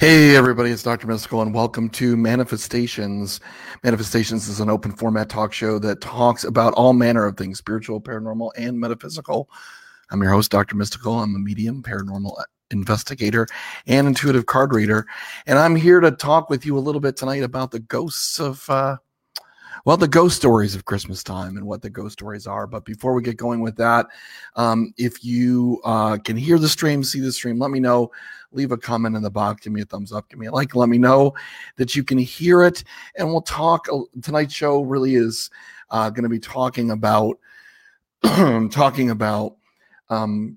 Hey, everybody, it's Dr. Mystical, and welcome to Manifestations. Manifestations is an open format talk show that talks about all manner of things spiritual, paranormal, and metaphysical. I'm your host, Dr. Mystical. I'm a medium, paranormal investigator, and intuitive card reader. And I'm here to talk with you a little bit tonight about the ghosts of, uh, well, the ghost stories of Christmas time and what the ghost stories are. But before we get going with that, um, if you uh, can hear the stream, see the stream, let me know. Leave a comment in the box, give me a thumbs up, give me a like, let me know that you can hear it. And we'll talk. Uh, tonight's show really is uh, going to be talking about talking about um,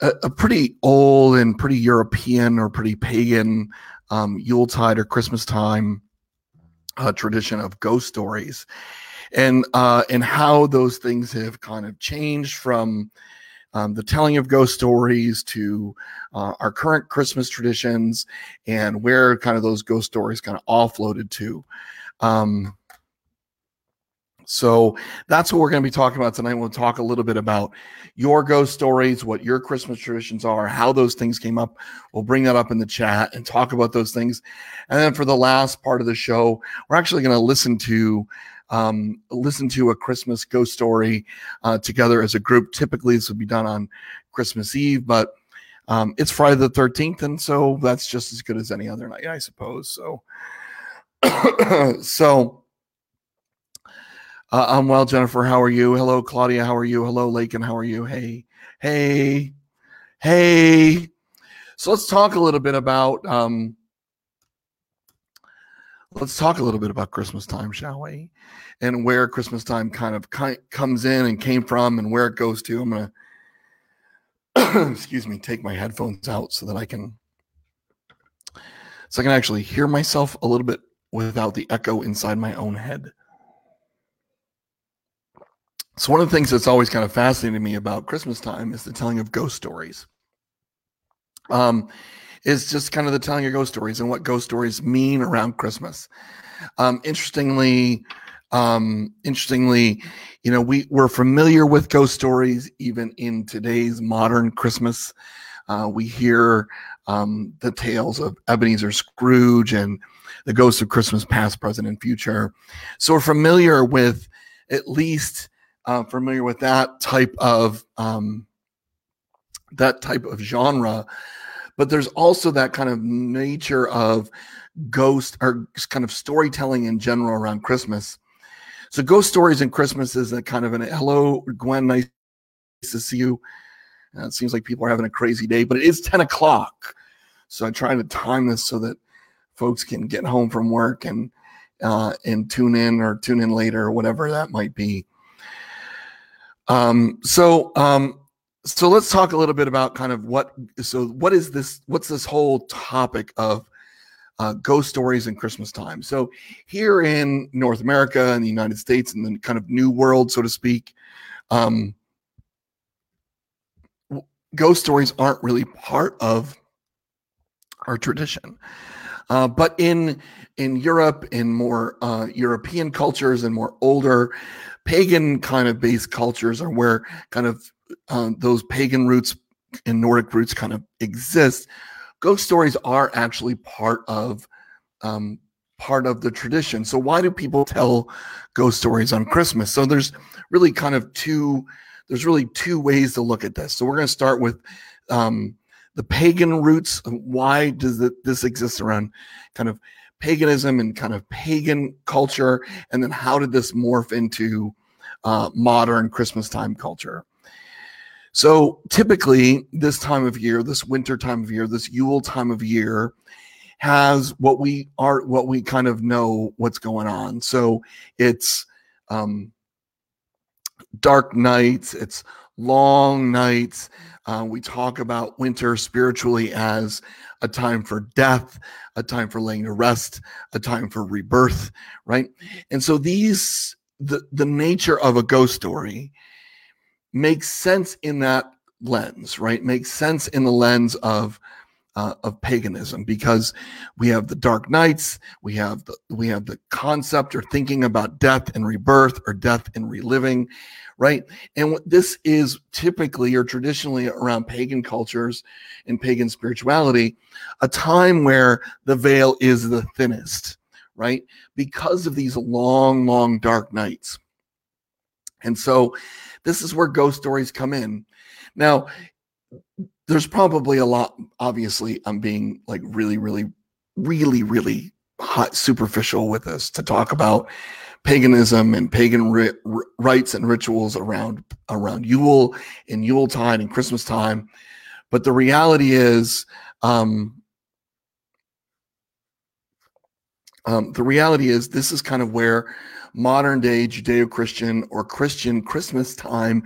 a, a, pretty old and pretty European or pretty pagan um, Yuletide or Christmas time uh, tradition of ghost stories, and uh, and how those things have kind of changed from um, the telling of ghost stories to uh, our current Christmas traditions, and where kind of those ghost stories kind of offloaded to. Um, so that's what we're going to be talking about tonight. We'll talk a little bit about your ghost stories, what your Christmas traditions are, how those things came up. We'll bring that up in the chat and talk about those things. And then for the last part of the show, we're actually going to listen to um, listen to a Christmas ghost story uh, together as a group. Typically, this would be done on Christmas Eve, but um, it's Friday the 13th, and so that's just as good as any other night, I suppose. So, so uh, I'm well, Jennifer. How are you? Hello, Claudia. How are you? Hello, Lakin. How are you? Hey, hey, hey. So let's talk a little bit about um, let's talk a little bit about Christmas time, shall we? And where Christmas time kind of ki- comes in and came from, and where it goes to. I'm gonna excuse me, take my headphones out so that I can so I can actually hear myself a little bit without the echo inside my own head. So one of the things that's always kind of fascinated me about Christmas time is the telling of ghost stories. Um, is just kind of the telling of ghost stories and what ghost stories mean around Christmas. Um, interestingly, um, interestingly, you know, we we're familiar with ghost stories even in today's modern Christmas. Uh, we hear um, the tales of Ebenezer Scrooge and the ghosts of Christmas past, present, and future. So we're familiar with at least uh, familiar with that type of um, that type of genre. But there's also that kind of nature of ghost or kind of storytelling in general around christmas. So ghost stories and christmas is a kind of an hello gwen nice to see you. Uh, it seems like people are having a crazy day but it is 10 o'clock. So i'm trying to time this so that folks can get home from work and uh, and tune in or tune in later or whatever that might be um, so, um, so let's talk a little bit about kind of what. So, what is this? What's this whole topic of uh, ghost stories in Christmas time? So, here in North America and the United States and the kind of New World, so to speak, um, ghost stories aren't really part of our tradition. Uh, but in in Europe, in more uh, European cultures and more older pagan kind of based cultures are where kind of uh, those pagan roots and Nordic roots kind of exist. Ghost stories are actually part of um, part of the tradition. So why do people tell ghost stories on Christmas? So there's really kind of two there's really two ways to look at this. So we're going to start with um, the pagan roots. Why does this exist around kind of paganism and kind of pagan culture, and then how did this morph into uh, modern Christmas time culture? So typically, this time of year, this winter time of year, this Yule time of year, has what we are, what we kind of know what's going on. So it's um, dark nights, it's long nights. Uh, we talk about winter spiritually as a time for death, a time for laying to rest, a time for rebirth, right? And so these the the nature of a ghost story makes sense in that lens, right? Makes sense in the lens of uh, of paganism because we have the dark nights, we have the we have the concept or thinking about death and rebirth or death and reliving, right? And this is typically or traditionally around pagan cultures and pagan spirituality, a time where the veil is the thinnest, right? Because of these long, long dark nights. And so this is where ghost stories come in. Now, there's probably a lot, obviously, I'm being like really, really, really, really hot, superficial with this to talk about paganism and pagan ri- rites and rituals around around Yule and Yule time and Christmas time. But the reality is, um, um, the reality is, this is kind of where modern day Judeo Christian or Christian Christmas time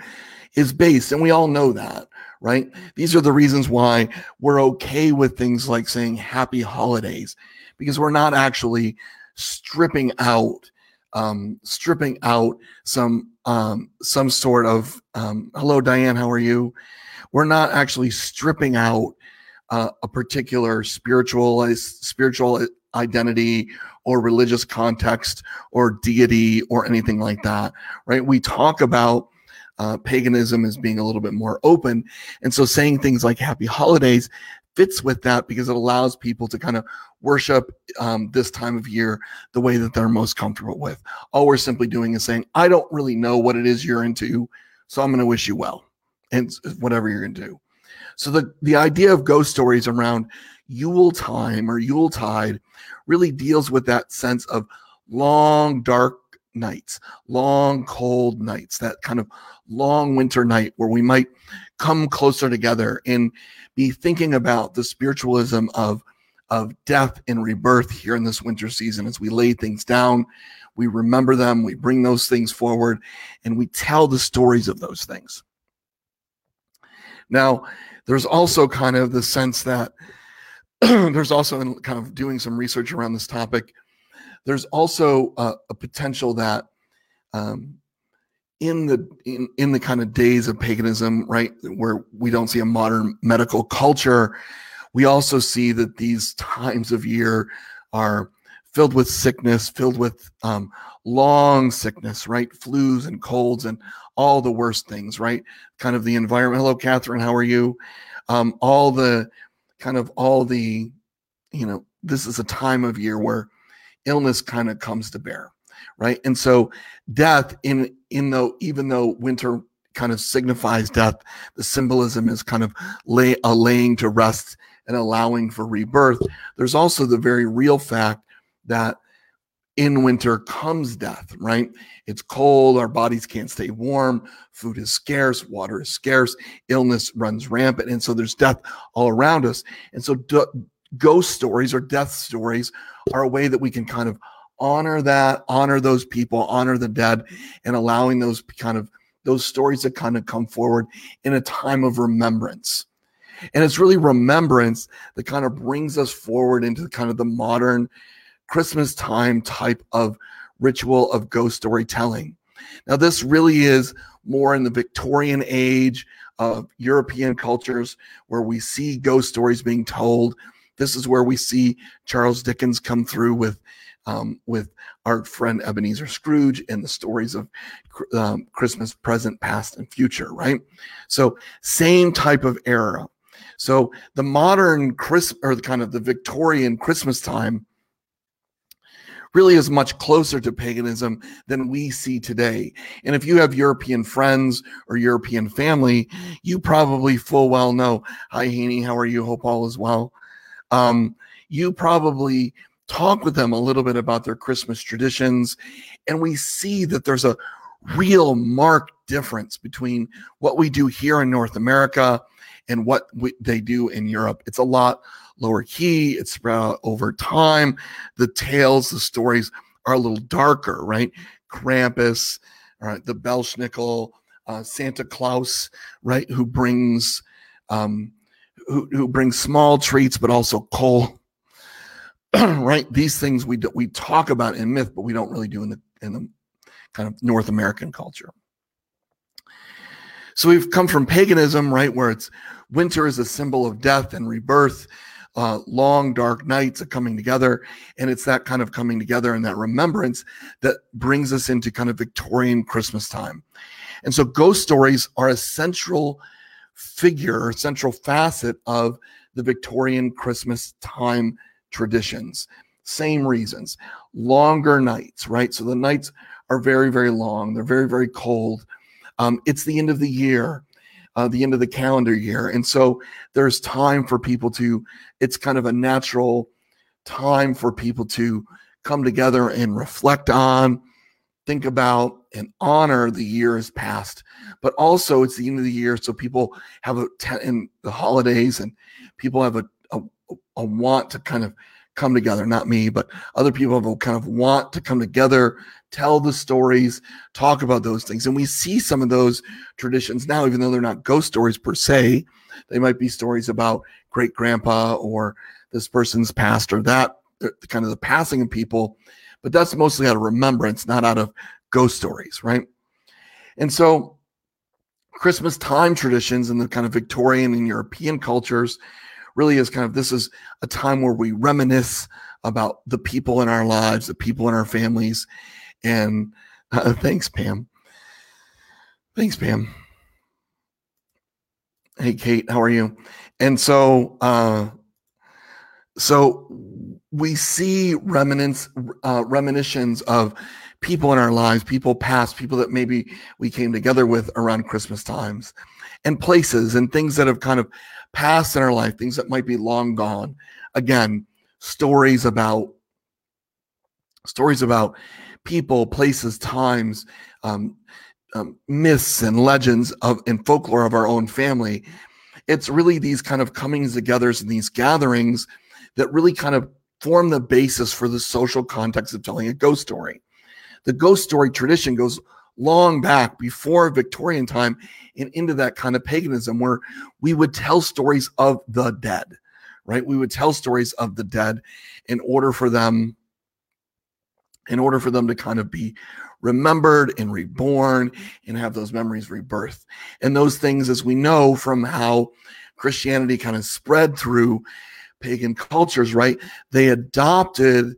is based. And we all know that, right? These are the reasons why we're okay with things like saying happy holidays, because we're not actually stripping out. Um, stripping out some um, some sort of um, hello Diane, how are you? We're not actually stripping out uh, a particular spiritual spiritual identity or religious context or deity or anything like that, right? We talk about uh, paganism as being a little bit more open. And so saying things like happy holidays fits with that because it allows people to kind of worship um, this time of year the way that they're most comfortable with. All we're simply doing is saying, I don't really know what it is you're into, so I'm going to wish you well and whatever you're going to do. So the, the idea of ghost stories around Yule time or Yule tide really deals with that sense of long, dark nights, long, cold nights, that kind of long winter night where we might come closer together and be thinking about the spiritualism of, of death and rebirth here in this winter season as we lay things down. We remember them, we bring those things forward, and we tell the stories of those things. Now, there's also kind of the sense that there's also in kind of doing some research around this topic. There's also uh, a potential that um, in the in, in the kind of days of paganism, right, where we don't see a modern medical culture, we also see that these times of year are filled with sickness, filled with um, long sickness, right? Flus and colds and all the worst things, right? Kind of the environment. Hello, Catherine. How are you? Um, all the kind of all the, you know, this is a time of year where illness kind of comes to bear, right? And so death in in though even though winter kind of signifies death, the symbolism is kind of lay a laying to rest and allowing for rebirth. There's also the very real fact that in winter comes death, right? It's cold, our bodies can't stay warm, food is scarce, water is scarce, illness runs rampant. And so there's death all around us. And so ghost stories or death stories are a way that we can kind of honor that, honor those people, honor the dead, and allowing those kind of those stories to kind of come forward in a time of remembrance. And it's really remembrance that kind of brings us forward into kind of the modern Christmas time type of ritual of ghost storytelling. Now, this really is more in the Victorian age of European cultures where we see ghost stories being told. This is where we see Charles Dickens come through with um, with our friend Ebenezer Scrooge and the stories of um, Christmas present, past, and future, right? So, same type of era. So, the modern Chris or the kind of the Victorian Christmas time really is much closer to paganism than we see today. And if you have European friends or European family, you probably full well know, hi, Haney, how are you? Hope all is well. Um, you probably talk with them a little bit about their Christmas traditions. And we see that there's a real marked difference between what we do here in North America and what we, they do in Europe. It's a lot lower key. It's spread out over time. The tales, the stories are a little darker, right? Krampus, right, the Belsnickel, uh, Santa Claus, right, who brings um, who, who brings small treats but also coal, right? These things we do, we talk about in myth, but we don't really do in the in the kind of North American culture. So we've come from paganism, right, where it's winter is a symbol of death and rebirth uh, long dark nights of coming together and it's that kind of coming together and that remembrance that brings us into kind of victorian christmas time and so ghost stories are a central figure central facet of the victorian christmas time traditions same reasons longer nights right so the nights are very very long they're very very cold um, it's the end of the year uh, the end of the calendar year. And so there's time for people to, it's kind of a natural time for people to come together and reflect on, think about, and honor the years past. But also, it's the end of the year. So people have a, in the holidays, and people have a, a, a want to kind of come together, not me, but other people have a kind of want to come together, tell the stories, talk about those things. And we see some of those traditions now, even though they're not ghost stories per se. They might be stories about great grandpa or this person's past or that kind of the passing of people. But that's mostly out of remembrance, not out of ghost stories, right? And so Christmas time traditions and the kind of Victorian and European cultures really is kind of this is a time where we reminisce about the people in our lives, the people in our families. And uh, thanks, Pam. Thanks, Pam. Hey, Kate, how are you? And so, uh, so we see remnants, uh, reminiscence of people in our lives, people past, people that maybe we came together with around Christmas times, and places and things that have kind of passed in our life, things that might be long gone. Again, stories about stories about people, places, times, um, um, myths and legends of and folklore of our own family. It's really these kind of comings togethers and these gatherings that really kind of form the basis for the social context of telling a ghost story. The ghost story tradition goes long back before Victorian time and into that kind of paganism where we would tell stories of the dead, right? We would tell stories of the dead in order for them in order for them to kind of be remembered and reborn and have those memories rebirth. And those things, as we know from how Christianity kind of spread through pagan cultures, right? They adopted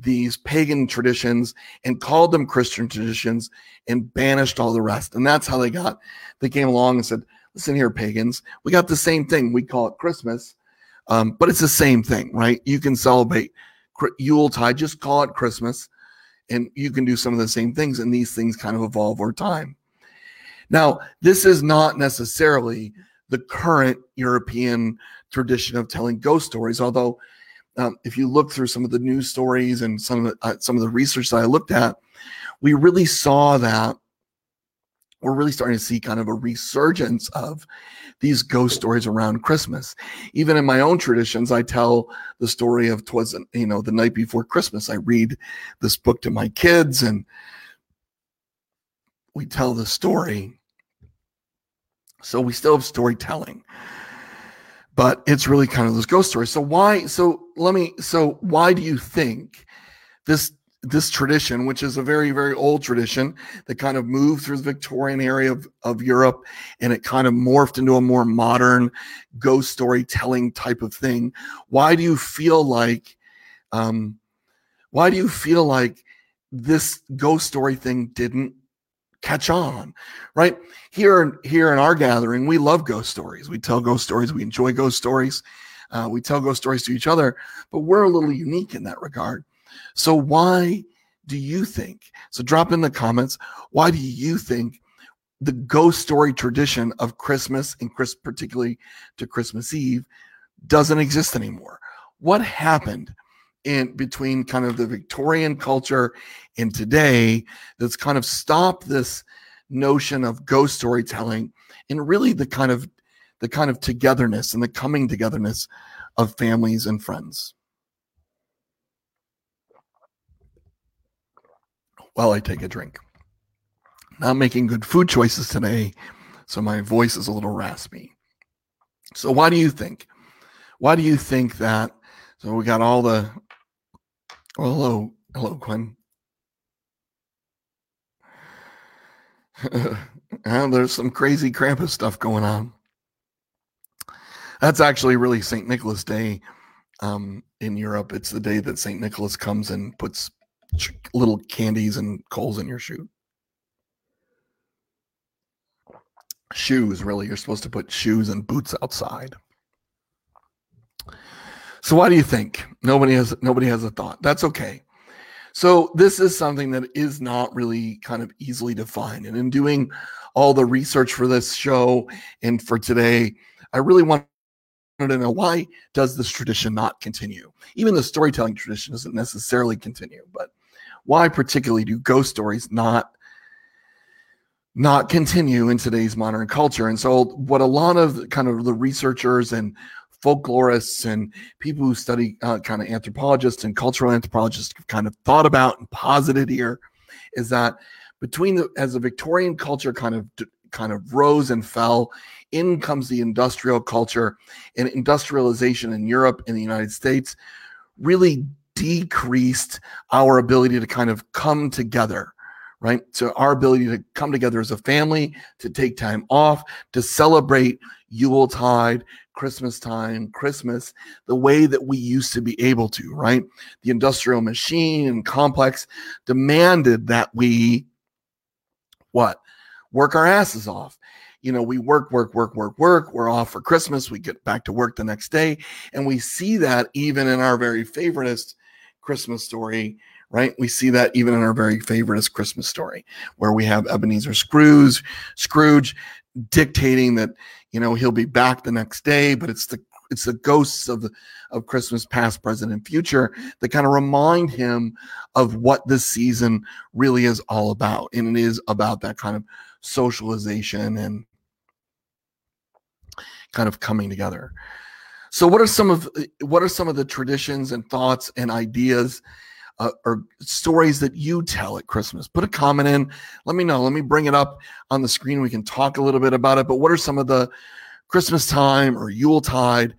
these pagan traditions and called them Christian traditions and banished all the rest. And that's how they got, they came along and said, listen here, pagans, we got the same thing. We call it Christmas, um, but it's the same thing, right? You can celebrate Yuletide, just call it Christmas, and you can do some of the same things. And these things kind of evolve over time. Now, this is not necessarily the current European tradition of telling ghost stories, although um, if you look through some of the news stories and some of the, uh, some of the research that I looked at, we really saw that we're really starting to see kind of a resurgence of these ghost stories around Christmas. Even in my own traditions, I tell the story of twas you know the night before Christmas. I read this book to my kids, and we tell the story. So we still have storytelling but it's really kind of those ghost stories. So why? So let me. So why do you think this this tradition, which is a very very old tradition that kind of moved through the Victorian area of, of Europe, and it kind of morphed into a more modern ghost storytelling type of thing? Why do you feel like? Um, why do you feel like this ghost story thing didn't catch on, right? Here, here in our gathering, we love ghost stories. We tell ghost stories. We enjoy ghost stories. Uh, we tell ghost stories to each other, but we're a little unique in that regard. So why do you think? So drop in the comments. Why do you think the ghost story tradition of Christmas and Chris, particularly to Christmas Eve, doesn't exist anymore? What happened? In between kind of the Victorian culture and today that's kind of stopped this notion of ghost storytelling and really the kind of the kind of togetherness and the coming togetherness of families and friends. While I take a drink. Not making good food choices today, so my voice is a little raspy. So why do you think? Why do you think that? So we got all the well, hello, hello, Quinn. there's some crazy Krampus stuff going on. That's actually really St. Nicholas Day Um, in Europe, it's the day that St. Nicholas comes and puts little candies and coals in your shoe. Shoes, really. You're supposed to put shoes and boots outside. So why do you think nobody has nobody has a thought? That's okay. So this is something that is not really kind of easily defined. And in doing all the research for this show and for today, I really want to know why does this tradition not continue? Even the storytelling tradition doesn't necessarily continue, but why particularly do ghost stories not not continue in today's modern culture? And so what a lot of kind of the researchers and folklorists and people who study uh, kind of anthropologists and cultural anthropologists have kind of thought about and posited here is that between the as the Victorian culture kind of kind of rose and fell, in comes the industrial culture and industrialization in Europe and the United States really decreased our ability to kind of come together right? So our ability to come together as a family, to take time off, to celebrate Yuletide, Christmas time, Christmas, the way that we used to be able to, right? The industrial machine and complex demanded that we what? Work our asses off. You know, we work, work, work, work, work. We're off for Christmas. We get back to work the next day. And we see that even in our very favoriteest Christmas story, right? We see that even in our very favoriteest Christmas story, where we have Ebenezer Scrooge, Scrooge dictating that you know he'll be back the next day but it's the it's the ghosts of of Christmas past, present, and future that kind of remind him of what this season really is all about. And it is about that kind of socialization and kind of coming together. So what are some of what are some of the traditions and thoughts and ideas uh, or stories that you tell at Christmas. Put a comment in. Let me know. Let me bring it up on the screen. We can talk a little bit about it. But what are some of the Christmas time or Yuletide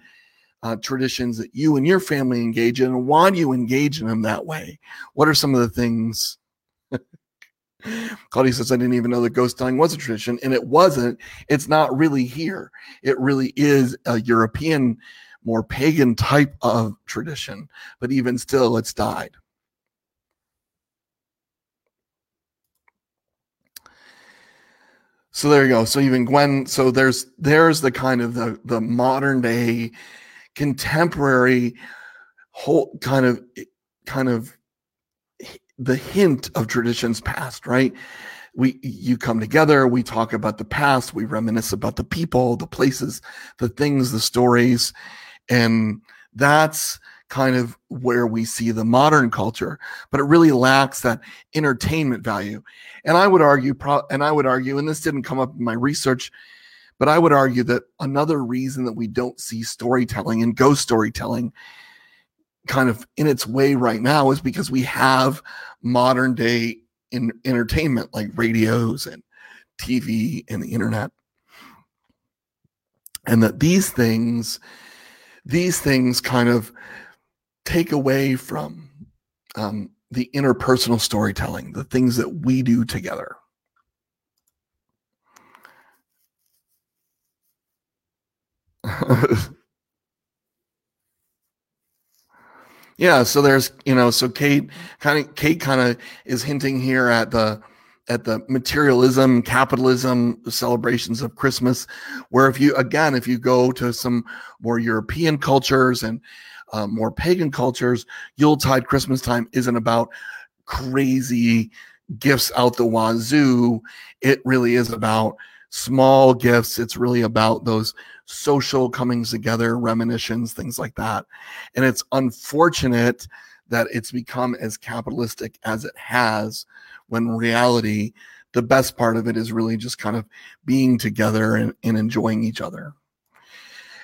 uh, traditions that you and your family engage in? And why do you engage in them that way? What are some of the things? Claudia says, I didn't even know that ghost telling was a tradition. And it wasn't. It's not really here. It really is a European, more pagan type of tradition. But even still, it's died. So there you go. So even Gwen, so there's there's the kind of the the modern day contemporary whole kind of kind of the hint of traditions past, right? We you come together, we talk about the past, we reminisce about the people, the places, the things, the stories, and that's kind of where we see the modern culture, but it really lacks that entertainment value. And I would argue, and I would argue, and this didn't come up in my research, but I would argue that another reason that we don't see storytelling and ghost storytelling kind of in its way right now is because we have modern day in entertainment like radios and TV and the internet. And that these things, these things kind of take away from um, the interpersonal storytelling, the things that we do together. yeah, so there's you know, so Kate kind of Kate kind of is hinting here at the at the materialism, capitalism celebrations of Christmas, where if you again, if you go to some more European cultures and uh, more pagan cultures, Yuletide, Christmas time isn't about crazy gifts out the wazoo. It really is about small gifts. It's really about those social comings together, reminiscence, things like that. And it's unfortunate that it's become as capitalistic as it has when reality, the best part of it is really just kind of being together and, and enjoying each other.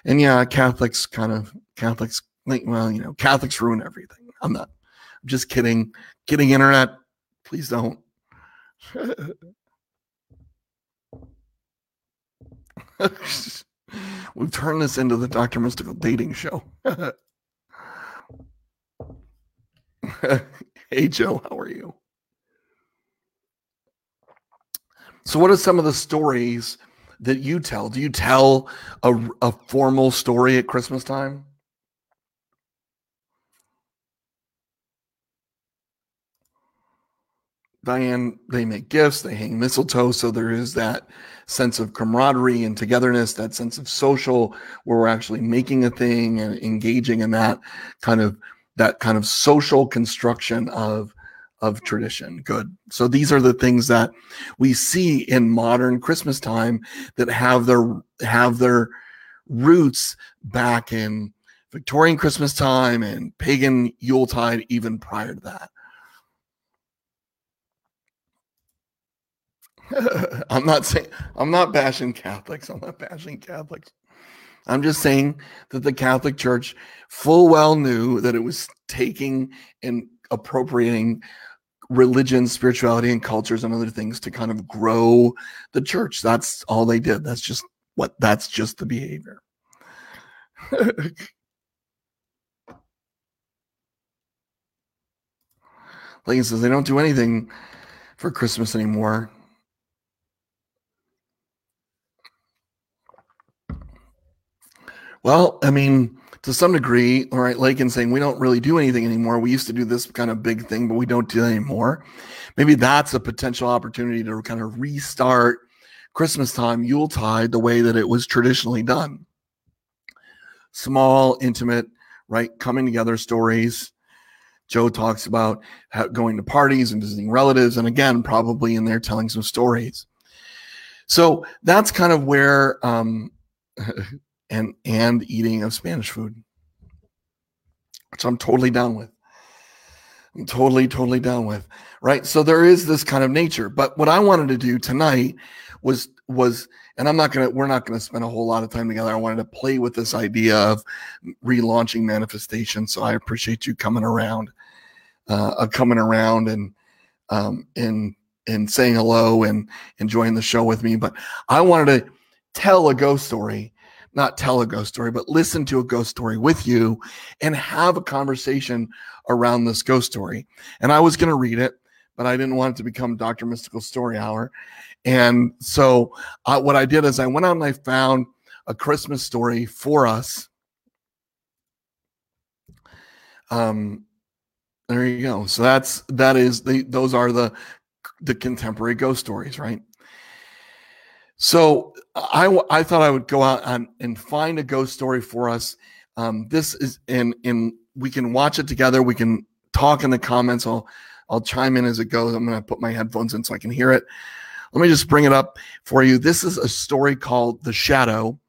And yeah, Catholics kind of Catholics like, well, you know, Catholics ruin everything. I'm not. I'm just kidding. Kidding, internet. Please don't. We've turned this into the Dr. Mystical dating show. hey, Joe, how are you? So, what are some of the stories that you tell? Do you tell a, a formal story at Christmas time? Diane, they make gifts, they hang mistletoe. So there is that sense of camaraderie and togetherness, that sense of social where we're actually making a thing and engaging in that kind of that kind of social construction of of tradition. Good. So these are the things that we see in modern Christmas time that have their have their roots back in Victorian Christmas time and pagan Yuletide even prior to that. I'm not saying I'm not bashing Catholics. I'm not bashing Catholics. I'm just saying that the Catholic Church full well knew that it was taking and appropriating religion, spirituality, and cultures and other things to kind of grow the church. That's all they did. That's just what that's just the behavior. Lincoln says they don't do anything for Christmas anymore. Well, I mean, to some degree, all right, Lakin saying we don't really do anything anymore. We used to do this kind of big thing, but we don't do it anymore. Maybe that's a potential opportunity to kind of restart Christmas time, Yuletide, the way that it was traditionally done. Small, intimate, right? Coming together stories. Joe talks about going to parties and visiting relatives, and again, probably in there telling some stories. So that's kind of where um, and and eating of Spanish food, which I'm totally down with. I'm totally, totally down with. Right. So there is this kind of nature. But what I wanted to do tonight was was, and I'm not gonna, we're not gonna spend a whole lot of time together. I wanted to play with this idea of relaunching manifestation. So I appreciate you coming around, uh, coming around and um and and saying hello and enjoying the show with me. But I wanted to tell a ghost story not tell a ghost story, but listen to a ghost story with you and have a conversation around this ghost story. And I was going to read it, but I didn't want it to become Dr. Mystical Story Hour. And so uh, what I did is I went out and I found a Christmas story for us. Um, there you go. So that's that is the those are the the contemporary ghost stories, right? So I, I thought I would go out and, and find a ghost story for us. Um, this is in in we can watch it together. We can talk in the comments. I'll I'll chime in as it goes. I'm going to put my headphones in so I can hear it. Let me just bring it up for you. This is a story called The Shadow.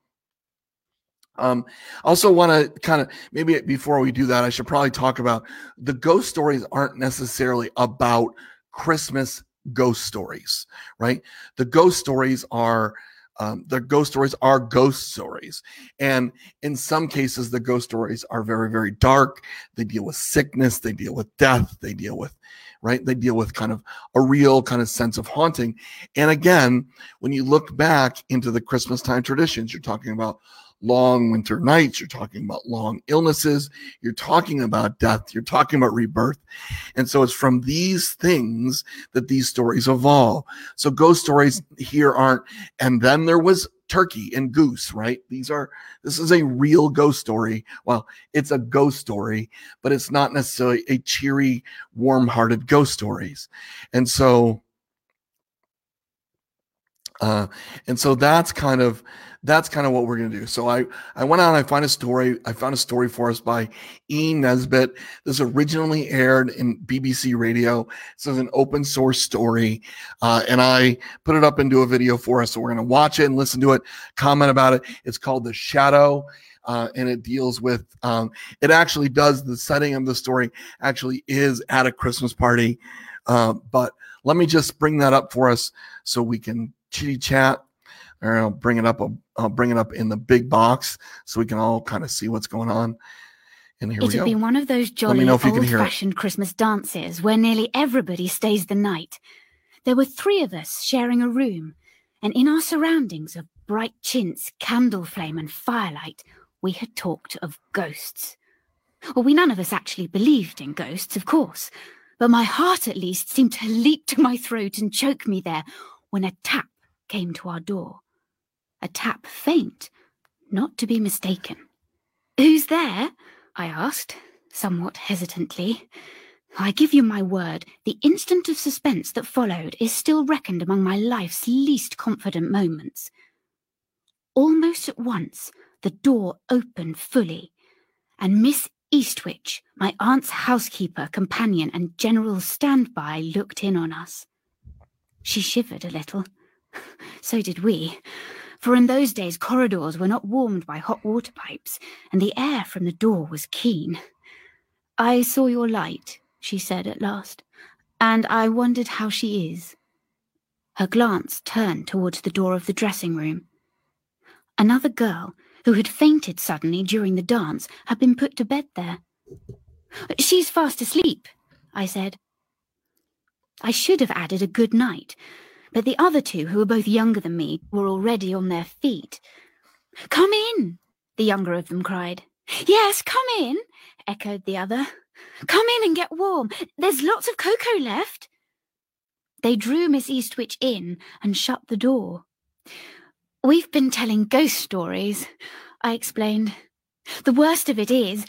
Um, also want to kind of maybe before we do that, I should probably talk about the ghost stories aren't necessarily about Christmas ghost stories, right? The ghost stories are um, the ghost stories are ghost stories. And in some cases, the ghost stories are very, very dark. They deal with sickness, they deal with death, they deal with, right? They deal with kind of a real kind of sense of haunting. And again, when you look back into the Christmas time traditions, you're talking about long winter nights, you're talking about long illnesses, you're talking about death, you're talking about rebirth. And so it's from these things that these stories evolve. So ghost stories here aren't, and then there was turkey and goose, right? These are, this is a real ghost story. Well, it's a ghost story, but it's not necessarily a cheery, warm hearted ghost stories. And so, uh, and so that's kind of that's kind of what we're going to do. So I, I went out and I found a story. I found a story for us by Ian Nesbit. This originally aired in BBC Radio. This is an open source story. Uh, and I put it up into a video for us. So we're going to watch it and listen to it, comment about it. It's called The Shadow. Uh, and it deals with um, it actually does the setting of the story actually is at a christmas party uh, but let me just bring that up for us so we can chitty chat or I'll bring it up. I'll, I'll, bring it up in the big box so we can all kind of see what's going on. And here it we go. had been one of those jolly old-fashioned Christmas dances where nearly everybody stays the night. There were three of us sharing a room, and in our surroundings of bright chintz, candle flame, and firelight, we had talked of ghosts. Well, we none of us actually believed in ghosts, of course, but my heart at least seemed to leap to my throat and choke me there when a tap came to our door a tap faint, not to be mistaken. Who's there? I asked, somewhat hesitantly. I give you my word, the instant of suspense that followed is still reckoned among my life's least confident moments. Almost at once, the door opened fully, and Miss Eastwich, my aunt's housekeeper, companion, and general standby, looked in on us. She shivered a little. So did we, for in those days corridors were not warmed by hot water pipes, and the air from the door was keen. I saw your light, she said at last, and I wondered how she is. Her glance turned towards the door of the dressing room. Another girl, who had fainted suddenly during the dance, had been put to bed there. She's fast asleep, I said. I should have added a good night, but the other two, who were both younger than me, were already on their feet. Come in, the younger of them cried. Yes, come in, echoed the other. Come in and get warm. There's lots of cocoa left. They drew Miss Eastwich in and shut the door. We've been telling ghost stories, I explained. The worst of it is,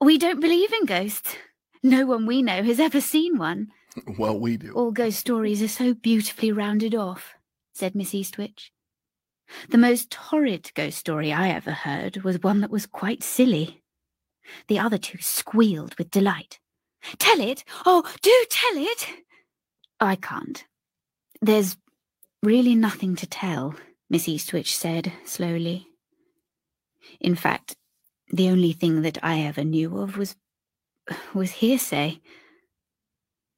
we don't believe in ghosts. No one we know has ever seen one. Well, we do. All ghost stories are so beautifully rounded off, said Miss Eastwich. The most horrid ghost story I ever heard was one that was quite silly. The other two squealed with delight. Tell it! Oh, do tell it! I can't. There's really nothing to tell, Miss Eastwich said slowly. In fact, the only thing that I ever knew of was was hearsay.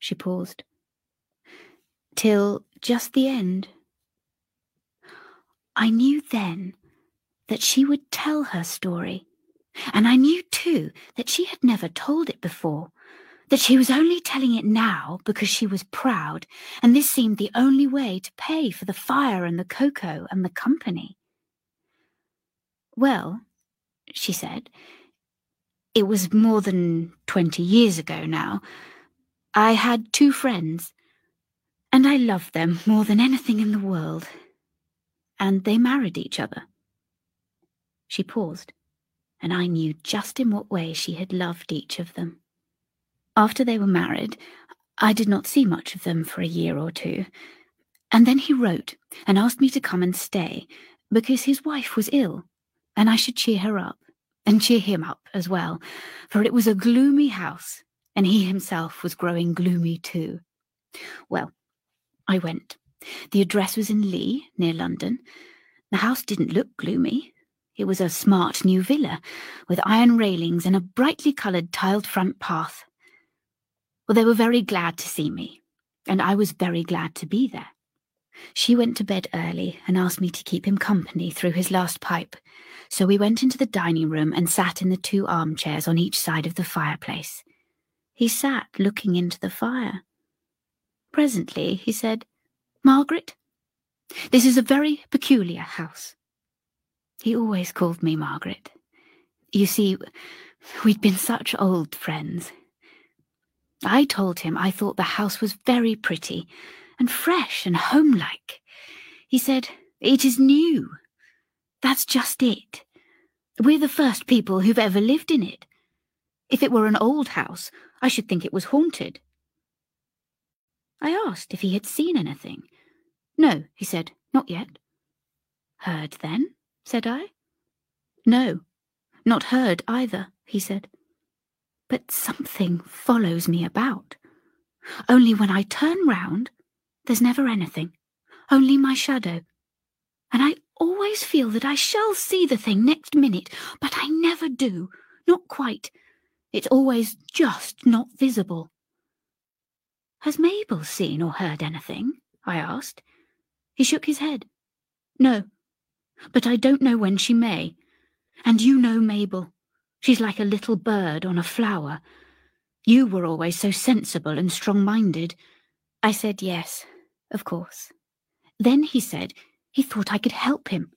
She paused. Till just the end. I knew then that she would tell her story, and I knew too that she had never told it before, that she was only telling it now because she was proud, and this seemed the only way to pay for the fire and the cocoa and the company. Well, she said, it was more than twenty years ago now. I had two friends, and I loved them more than anything in the world. And they married each other. She paused, and I knew just in what way she had loved each of them. After they were married, I did not see much of them for a year or two. And then he wrote and asked me to come and stay because his wife was ill, and I should cheer her up and cheer him up as well, for it was a gloomy house and he himself was growing gloomy too. Well, I went. The address was in Lee, near London. The house didn't look gloomy. It was a smart new villa, with iron railings and a brightly coloured tiled front path. Well, they were very glad to see me, and I was very glad to be there. She went to bed early and asked me to keep him company through his last pipe, so we went into the dining room and sat in the two armchairs on each side of the fireplace. He sat looking into the fire. Presently he said, Margaret, this is a very peculiar house. He always called me Margaret. You see, we'd been such old friends. I told him I thought the house was very pretty and fresh and homelike. He said, It is new. That's just it. We're the first people who've ever lived in it. If it were an old house, I should think it was haunted. I asked if he had seen anything. No, he said, not yet. Heard then? said I. No, not heard either, he said. But something follows me about. Only when I turn round, there's never anything, only my shadow. And I always feel that I shall see the thing next minute, but I never do, not quite, it's always just not visible. Has Mabel seen or heard anything? I asked. He shook his head. No, but I don't know when she may. And you know Mabel. She's like a little bird on a flower. You were always so sensible and strong-minded. I said yes, of course. Then he said he thought I could help him.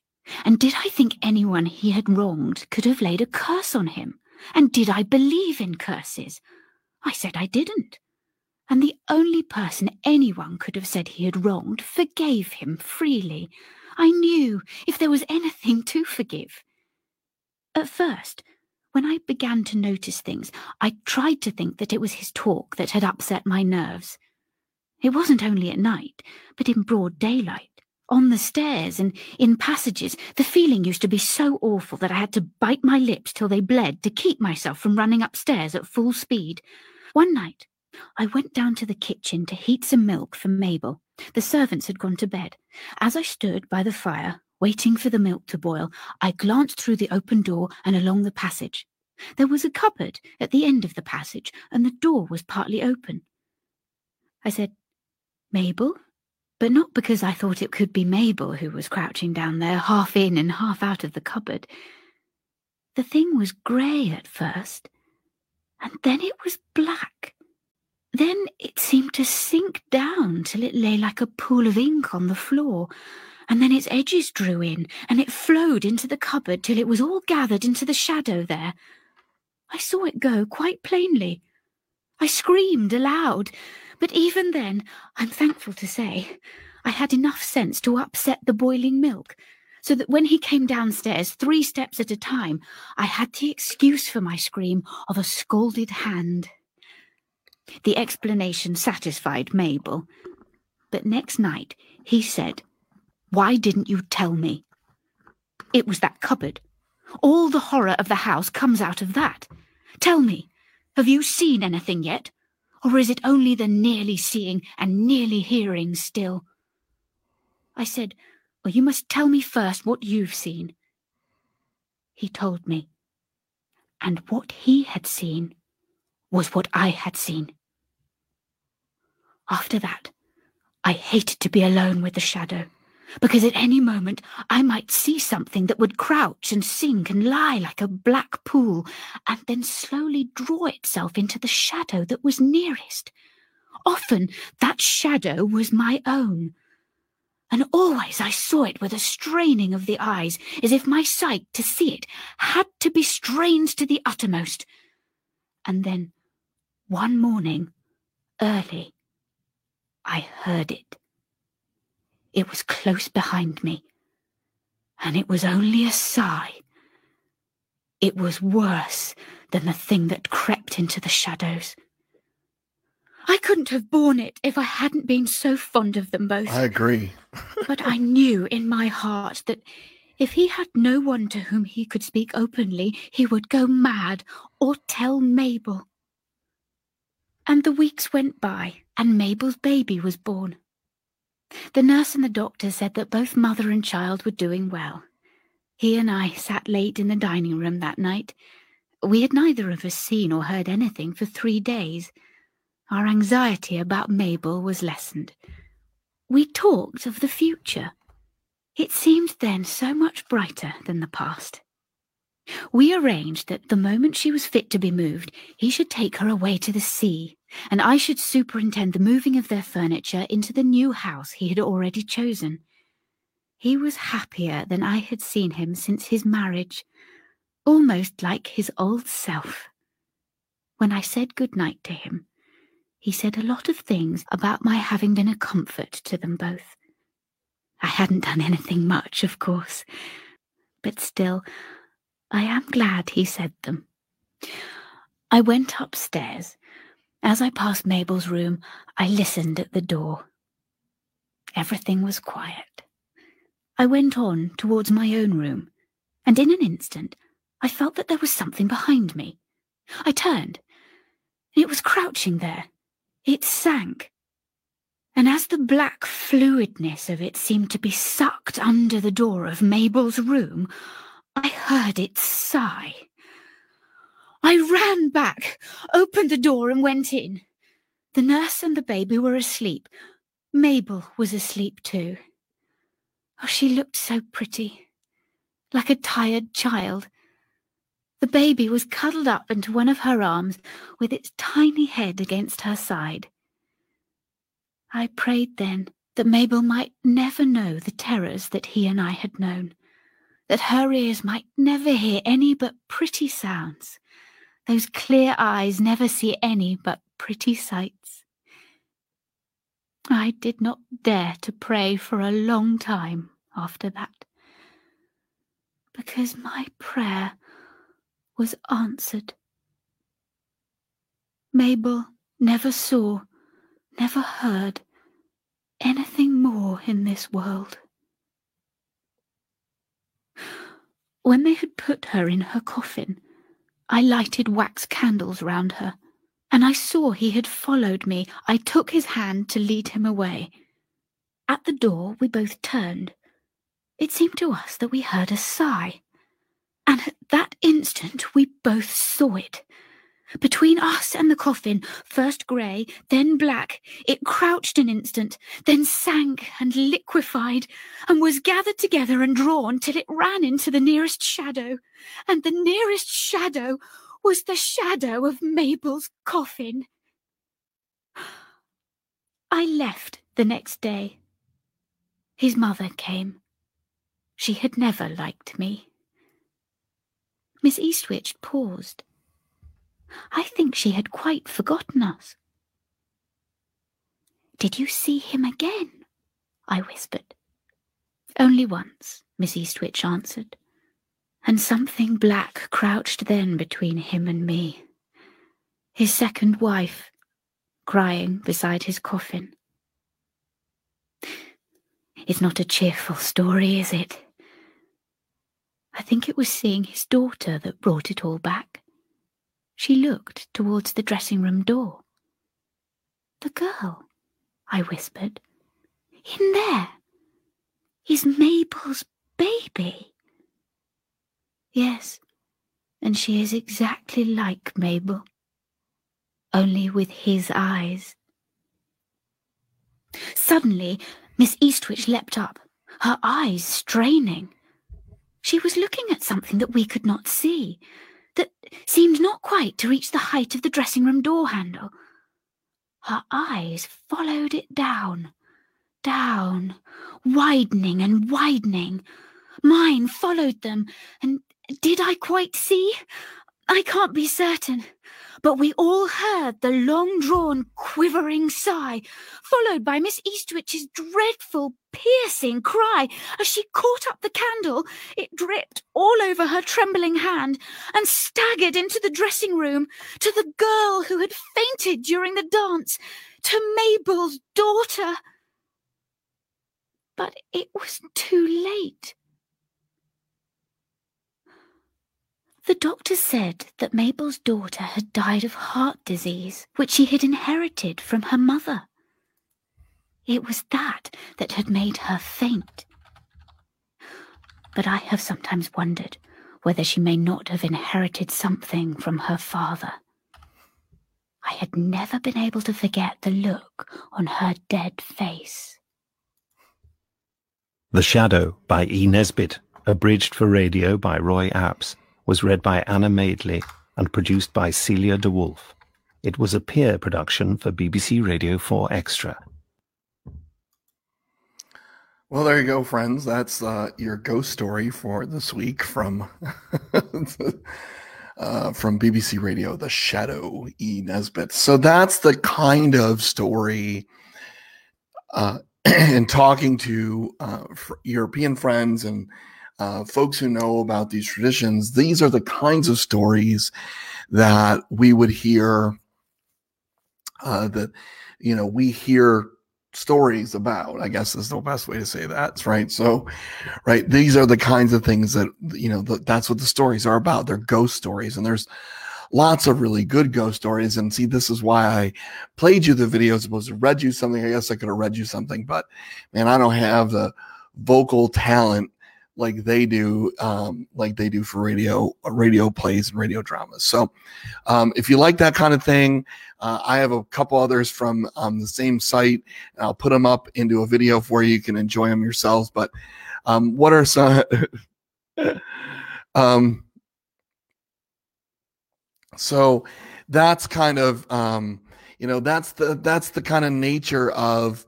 And did I think anyone he had wronged could have laid a curse on him? And did I believe in curses? I said I didn't. And the only person anyone could have said he had wronged forgave him freely. I knew if there was anything to forgive. At first, When I began to notice things, I tried to think that it was his talk that had upset my nerves. It wasn't only at night, but in broad daylight. On the stairs and in passages, the feeling used to be so awful that I had to bite my lips till they bled to keep myself from running upstairs at full speed. One night, I went down to the kitchen to heat some milk for Mabel. The servants had gone to bed. As I stood by the fire, waiting for the milk to boil, I glanced through the open door and along the passage. There was a cupboard at the end of the passage, and the door was partly open. I said, Mabel, but not because I thought it could be Mabel who was crouching down there, half in and half out of the cupboard. The thing was grey at first, and then it was black. Then it seemed to sink down till it lay like a pool of ink on the floor, and then its edges drew in, and it flowed into the cupboard till it was all gathered into the shadow there. I saw it go quite plainly. I screamed aloud, but even then, I'm thankful to say, I had enough sense to upset the boiling milk, so that when he came downstairs three steps at a time, I had the excuse for my scream of a scalded hand. The explanation satisfied Mabel. But next night he said, Why didn't you tell me? It was that cupboard. All the horror of the house comes out of that. Tell me, have you seen anything yet? Or is it only the nearly seeing and nearly hearing still? I said, Well, you must tell me first what you've seen. He told me. And what he had seen was what I had seen. After that, I hated to be alone with the shadow because at any moment I might see something that would crouch and sink and lie like a black pool, and then slowly draw itself into the shadow that was nearest. Often that shadow was my own. And always I saw it with a straining of the eyes, as if my sight to see it had to be strained to the uttermost. And then, one morning, early, I heard it. It was close behind me, and it was only a sigh. It was worse than the thing that crept into the shadows. I couldn't have borne it if I hadn't been so fond of them both. I agree. but I knew in my heart that if he had no one to whom he could speak openly, he would go mad or tell Mabel. And the weeks went by, and Mabel's baby was born. The nurse and the doctor said that both mother and child were doing well. He and I sat late in the dining room that night. We had neither of us seen or heard anything for three days. Our anxiety about Mabel was lessened. We talked of the future. It seemed then so much brighter than the past. We arranged that the moment she was fit to be moved, he should take her away to the sea, and I should superintend the moving of their furniture into the new house he had already chosen. He was happier than I had seen him since his marriage, almost like his old self. When I said good night to him, he said a lot of things about my having been a comfort to them both. I hadn't done anything much, of course, but still, I am glad he said them. I went upstairs. As I passed Mabel's room, I listened at the door. Everything was quiet. I went on towards my own room, and in an instant I felt that there was something behind me. I turned. It was crouching there. It sank. And as the black fluidness of it seemed to be sucked under the door of Mabel's room, I heard it sigh. I ran back, opened the door, and went in. The nurse and the baby were asleep. Mabel was asleep too. Oh, she looked so pretty, like a tired child. The baby was cuddled up into one of her arms with its tiny head against her side. I prayed then that Mabel might never know the terrors that he and I had known that her ears might never hear any but pretty sounds, those clear eyes never see any but pretty sights. I did not dare to pray for a long time after that, because my prayer was answered. Mabel never saw, never heard anything more in this world. When they had put her in her coffin, I lighted wax candles round her, and I saw he had followed me. I took his hand to lead him away. At the door, we both turned. It seemed to us that we heard a sigh, and at that instant we both saw it. Between us and the coffin, first grey, then black, it crouched an instant, then sank and liquefied, and was gathered together and drawn till it ran into the nearest shadow, and the nearest shadow was the shadow of Mabel's coffin. I left the next day. His mother came. She had never liked me. Miss Eastwich paused. I think she had quite forgotten us. Did you see him again? I whispered. Only once, Miss Eastwich answered, and something black crouched then between him and me. His second wife, crying beside his coffin. It's not a cheerful story, is it? I think it was seeing his daughter that brought it all back. She looked towards the dressing room door. The girl, I whispered. In there is Mabel's baby. Yes, and she is exactly like Mabel, only with his eyes. Suddenly, Miss Eastwich leapt up, her eyes straining. She was looking at something that we could not see, that seemed not quite to reach the height of the dressing room door handle. Her eyes followed it down, down, widening and widening. Mine followed them, and did I quite see? I can't be certain but we all heard the long drawn, quivering sigh, followed by Miss Eastwich's dreadful, piercing cry as she caught up the candle. It dripped all over her trembling hand and staggered into the dressing room to the girl who had fainted during the dance, to Mabel's daughter. But it was too late. The doctor said that Mabel's daughter had died of heart disease, which she had inherited from her mother. It was that that had made her faint. But I have sometimes wondered whether she may not have inherited something from her father. I had never been able to forget the look on her dead face. The Shadow by E. Nesbit, abridged for radio by Roy Apps was read by Anna Madeley and produced by Celia de Wolff. It was a Pier production for BBC Radio 4 Extra. Well, there you go, friends. That's uh, your ghost story for this week from uh, from BBC Radio, The Shadow, E. Nesbit. So that's the kind of story. Uh, and talking to uh, European friends and uh, folks who know about these traditions, these are the kinds of stories that we would hear. Uh, that you know we hear stories about i guess is the best way to say that right? So right these are the kinds of things that you know the, that's what the stories are about. They're ghost stories and there's lots of really good ghost stories and see this is why i played you the video. As opposed to read you something. I guess i could have read you something but man i don't have the vocal talent like they do, um, like they do for radio, uh, radio plays and radio dramas. So, um, if you like that kind of thing, uh, I have a couple others from um, the same site. I'll put them up into a video for you. You can enjoy them yourselves. But um, what are some? um, so that's kind of um, you know that's the that's the kind of nature of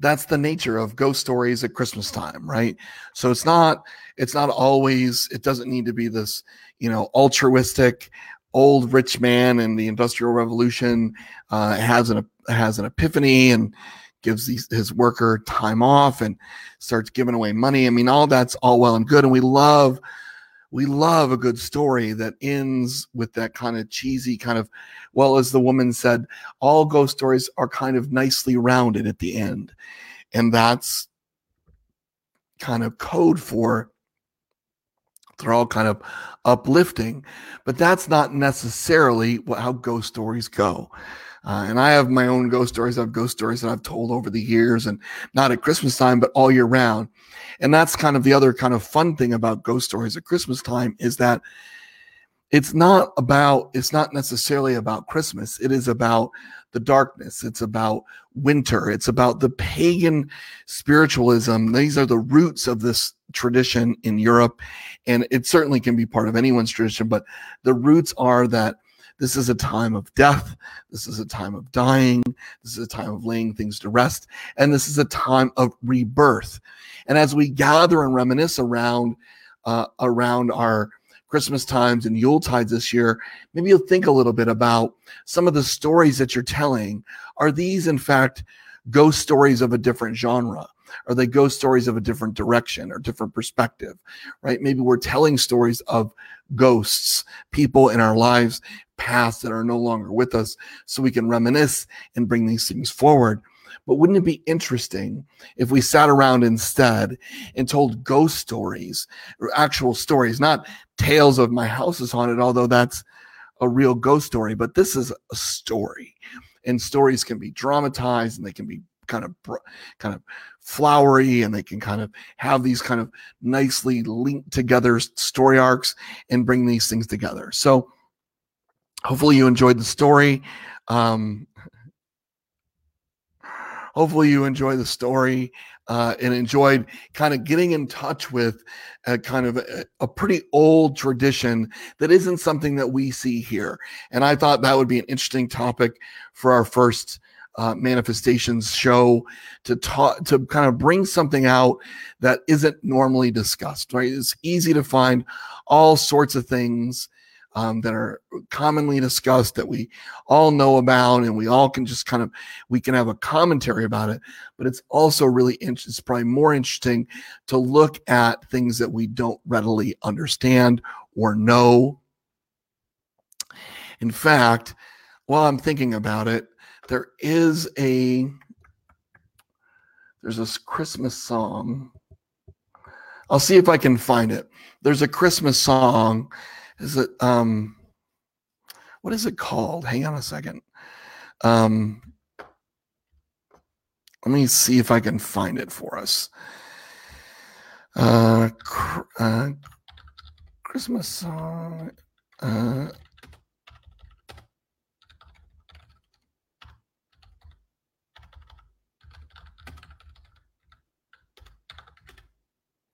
that's the nature of ghost stories at Christmas time, right? So it's not it's not always it doesn't need to be this, you know, altruistic old rich man in the industrial revolution uh, has an has an epiphany and gives these, his worker time off and starts giving away money. I mean, all that's all well and good, and we love we love a good story that ends with that kind of cheesy kind of well as the woman said all ghost stories are kind of nicely rounded at the end. And that's kind of code for they're all kind of uplifting but that's not necessarily how ghost stories go uh, and I have my own ghost stories. I have ghost stories that I've told over the years and not at Christmas time, but all year round. And that's kind of the other kind of fun thing about ghost stories at Christmas time is that it's not about, it's not necessarily about Christmas. It is about the darkness. It's about winter. It's about the pagan spiritualism. These are the roots of this tradition in Europe. And it certainly can be part of anyone's tradition, but the roots are that this is a time of death. This is a time of dying. This is a time of laying things to rest. And this is a time of rebirth. And as we gather and reminisce around, uh, around our Christmas times and Yule tides this year, maybe you'll think a little bit about some of the stories that you're telling. Are these, in fact, ghost stories of a different genre? Are they ghost stories of a different direction or different perspective, right? Maybe we're telling stories of ghosts, people in our lives past that are no longer with us, so we can reminisce and bring these things forward. But wouldn't it be interesting if we sat around instead and told ghost stories or actual stories, not tales of my house is haunted, although that's a real ghost story, but this is a story. And stories can be dramatized and they can be kind of kind of flowery and they can kind of have these kind of nicely linked together story arcs and bring these things together. So hopefully you enjoyed the story. Um, hopefully you enjoy the story uh, and enjoyed kind of getting in touch with a kind of a, a, pretty old tradition that isn't something that we see here. And I thought that would be an interesting topic for our first uh, manifestations show to talk to kind of bring something out that isn't normally discussed right it's easy to find all sorts of things um, that are commonly discussed that we all know about and we all can just kind of we can have a commentary about it but it's also really interesting it's probably more interesting to look at things that we don't readily understand or know in fact while i'm thinking about it there is a there's this Christmas song. I'll see if I can find it. There's a Christmas song. Is it um what is it called? Hang on a second. Um let me see if I can find it for us. Uh, cr- uh Christmas song. Uh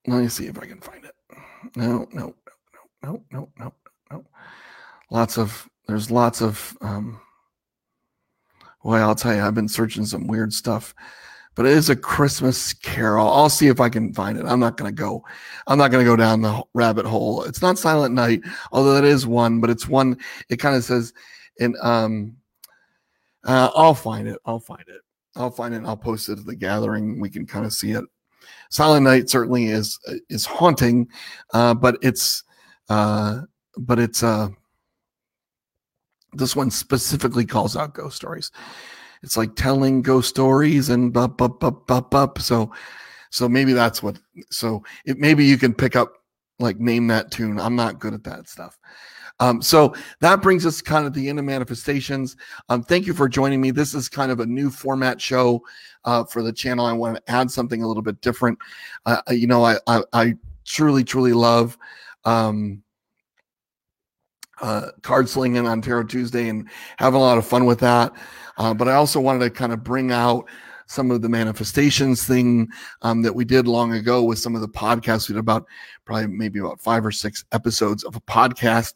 Let me see if I can find it. No, no, no, no, no, no. Lots of there's lots of um well, I'll tell you, I've been searching some weird stuff, but it is a Christmas carol. I'll see if I can find it. I'm not gonna go, I'm not gonna go down the rabbit hole. It's not Silent Night, although that is one, but it's one, it kind of says in um uh, I'll find it. I'll find it. I'll find it. I'll post it at the gathering. We can kind of see it Silent Night certainly is is haunting, uh, but it's uh, but it's uh, this one specifically calls out ghost stories. It's like telling ghost stories and up up up up up. So so maybe that's what. So it maybe you can pick up like name that tune. I'm not good at that stuff. Um, so that brings us kind of the end of manifestations. Um, thank you for joining me. This is kind of a new format show uh, for the channel. I want to add something a little bit different. Uh, you know, I, I, I truly, truly love um, uh, card slinging on Tarot Tuesday and having a lot of fun with that. Uh, but I also wanted to kind of bring out some of the manifestations thing um, that we did long ago with some of the podcasts. We did about probably maybe about five or six episodes of a podcast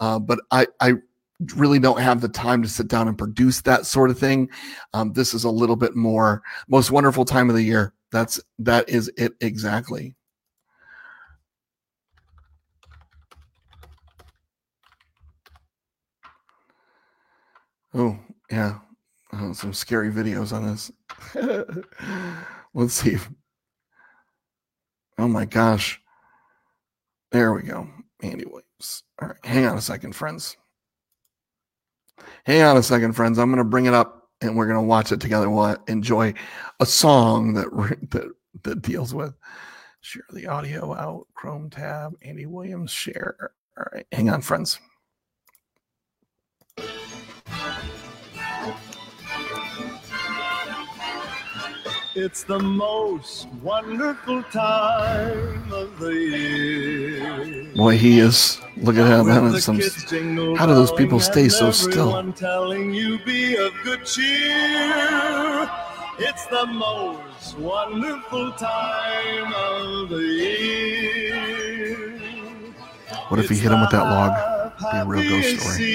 uh, but I, I really don't have the time to sit down and produce that sort of thing. Um, this is a little bit more most wonderful time of the year. That's that is it exactly. Oh yeah, oh, some scary videos on this. Let's see. Oh my gosh. There we go. Andy Williams. All right, hang on a second, friends. Hang on a second, friends. I'm going to bring it up and we're going to watch it together. We'll uh, enjoy a song that that that deals with share the audio out. Chrome tab. Andy Williams share. All right, hang on, friends. It's the most wonderful time of the year. Boy, he is. Look at him. How, some, how do those people stay so still? Telling you be of good cheer. It's the most wonderful time of the year. What if he hit him with that log? Be a real ghost story.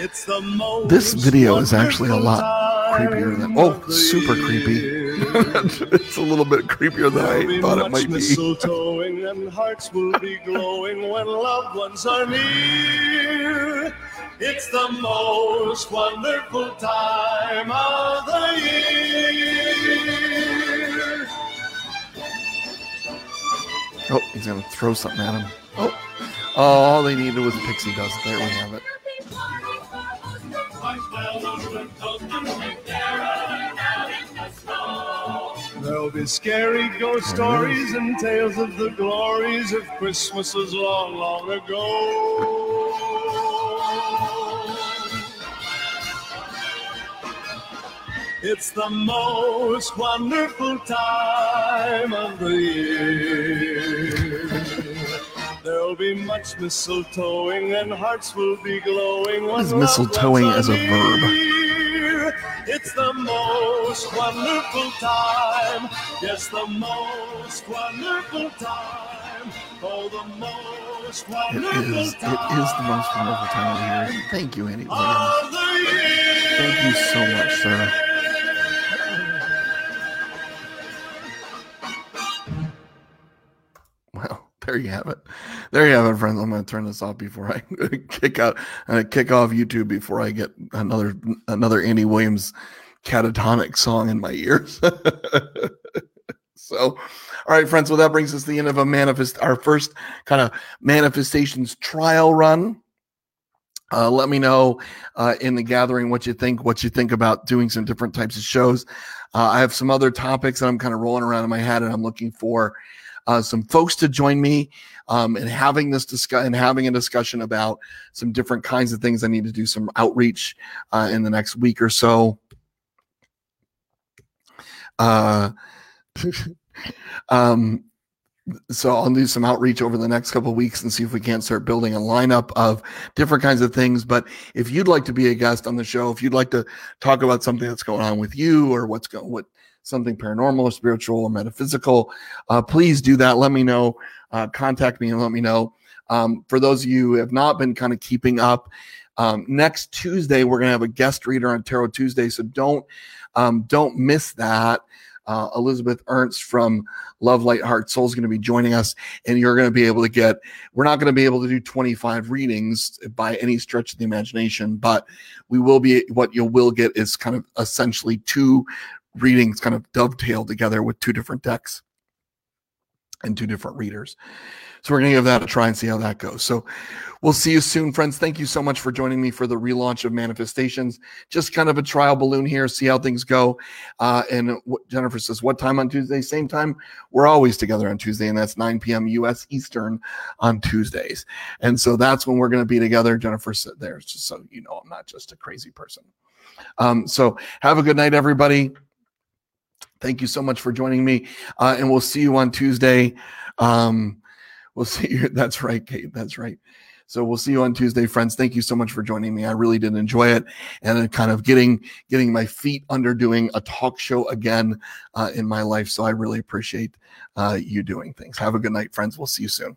It's the most this video is actually a lot creepier than oh super creepy. It's a little bit creepier than i thought it might be. and hearts will be glowing when loved ones are near. It's the most wonderful time of the year. Oh he's gonna throw something at him. Oh oh all they needed was a pixie dust. There we have it There'll be scary ghost stories and tales of the glories of Christmases long, long ago. It's the most wonderful time of the year. Be much mistletoeing and hearts will be glowing. What is mistletoeing as a verb? It's the most wonderful time. Yes, the most wonderful time. Oh, the most wonderful it is, time. It is the most wonderful time of the year. Thank you, Andy Williams. Thank you so much, sir. You have it. There you have it, friends. I'm going to turn this off before I kick out and uh, kick off YouTube before I get another another Andy Williams catatonic song in my ears. so, all right, friends. Well, that brings us to the end of a manifest, our first kind of manifestations trial run. Uh, let me know uh, in the gathering what you think, what you think about doing some different types of shows. Uh, I have some other topics that I'm kind of rolling around in my head, and I'm looking for uh, some folks to join me um, and having this discuss and having a discussion about some different kinds of things. I need to do some outreach uh, in the next week or so. Uh, um, so I'll do some outreach over the next couple weeks and see if we can't start building a lineup of different kinds of things. But if you'd like to be a guest on the show, if you'd like to talk about something that's going on with you or what's going what something paranormal or spiritual or metaphysical, uh, please do that. Let me know. Uh, contact me and let me know. Um, for those of you who have not been kind of keeping up, um, next Tuesday we're going to have a guest reader on Tarot Tuesday, so don't um, don't miss that. Uh, Elizabeth Ernst from Love Light Heart Soul is going to be joining us, and you're going to be able to get. We're not going to be able to do 25 readings by any stretch of the imagination, but we will be. What you will get is kind of essentially two readings kind of dovetail together with two different decks and two different readers. So we're going to give that a try and see how that goes. So we'll see you soon, friends. Thank you so much for joining me for the relaunch of Manifestations. Just kind of a trial balloon here, see how things go. Uh, and Jennifer says, what time on Tuesday? Same time. We're always together on Tuesday, and that's 9 p.m. U.S. Eastern on Tuesdays. And so that's when we're going to be together. Jennifer said there, just so you know, I'm not just a crazy person. Um, so have a good night, everybody. Thank you so much for joining me. Uh, and we'll see you on Tuesday. Um, we'll see you. That's right, Kate. That's right. So we'll see you on Tuesday, friends. Thank you so much for joining me. I really did enjoy it and kind of getting getting my feet under doing a talk show again uh, in my life. So I really appreciate uh, you doing things. Have a good night, friends. We'll see you soon.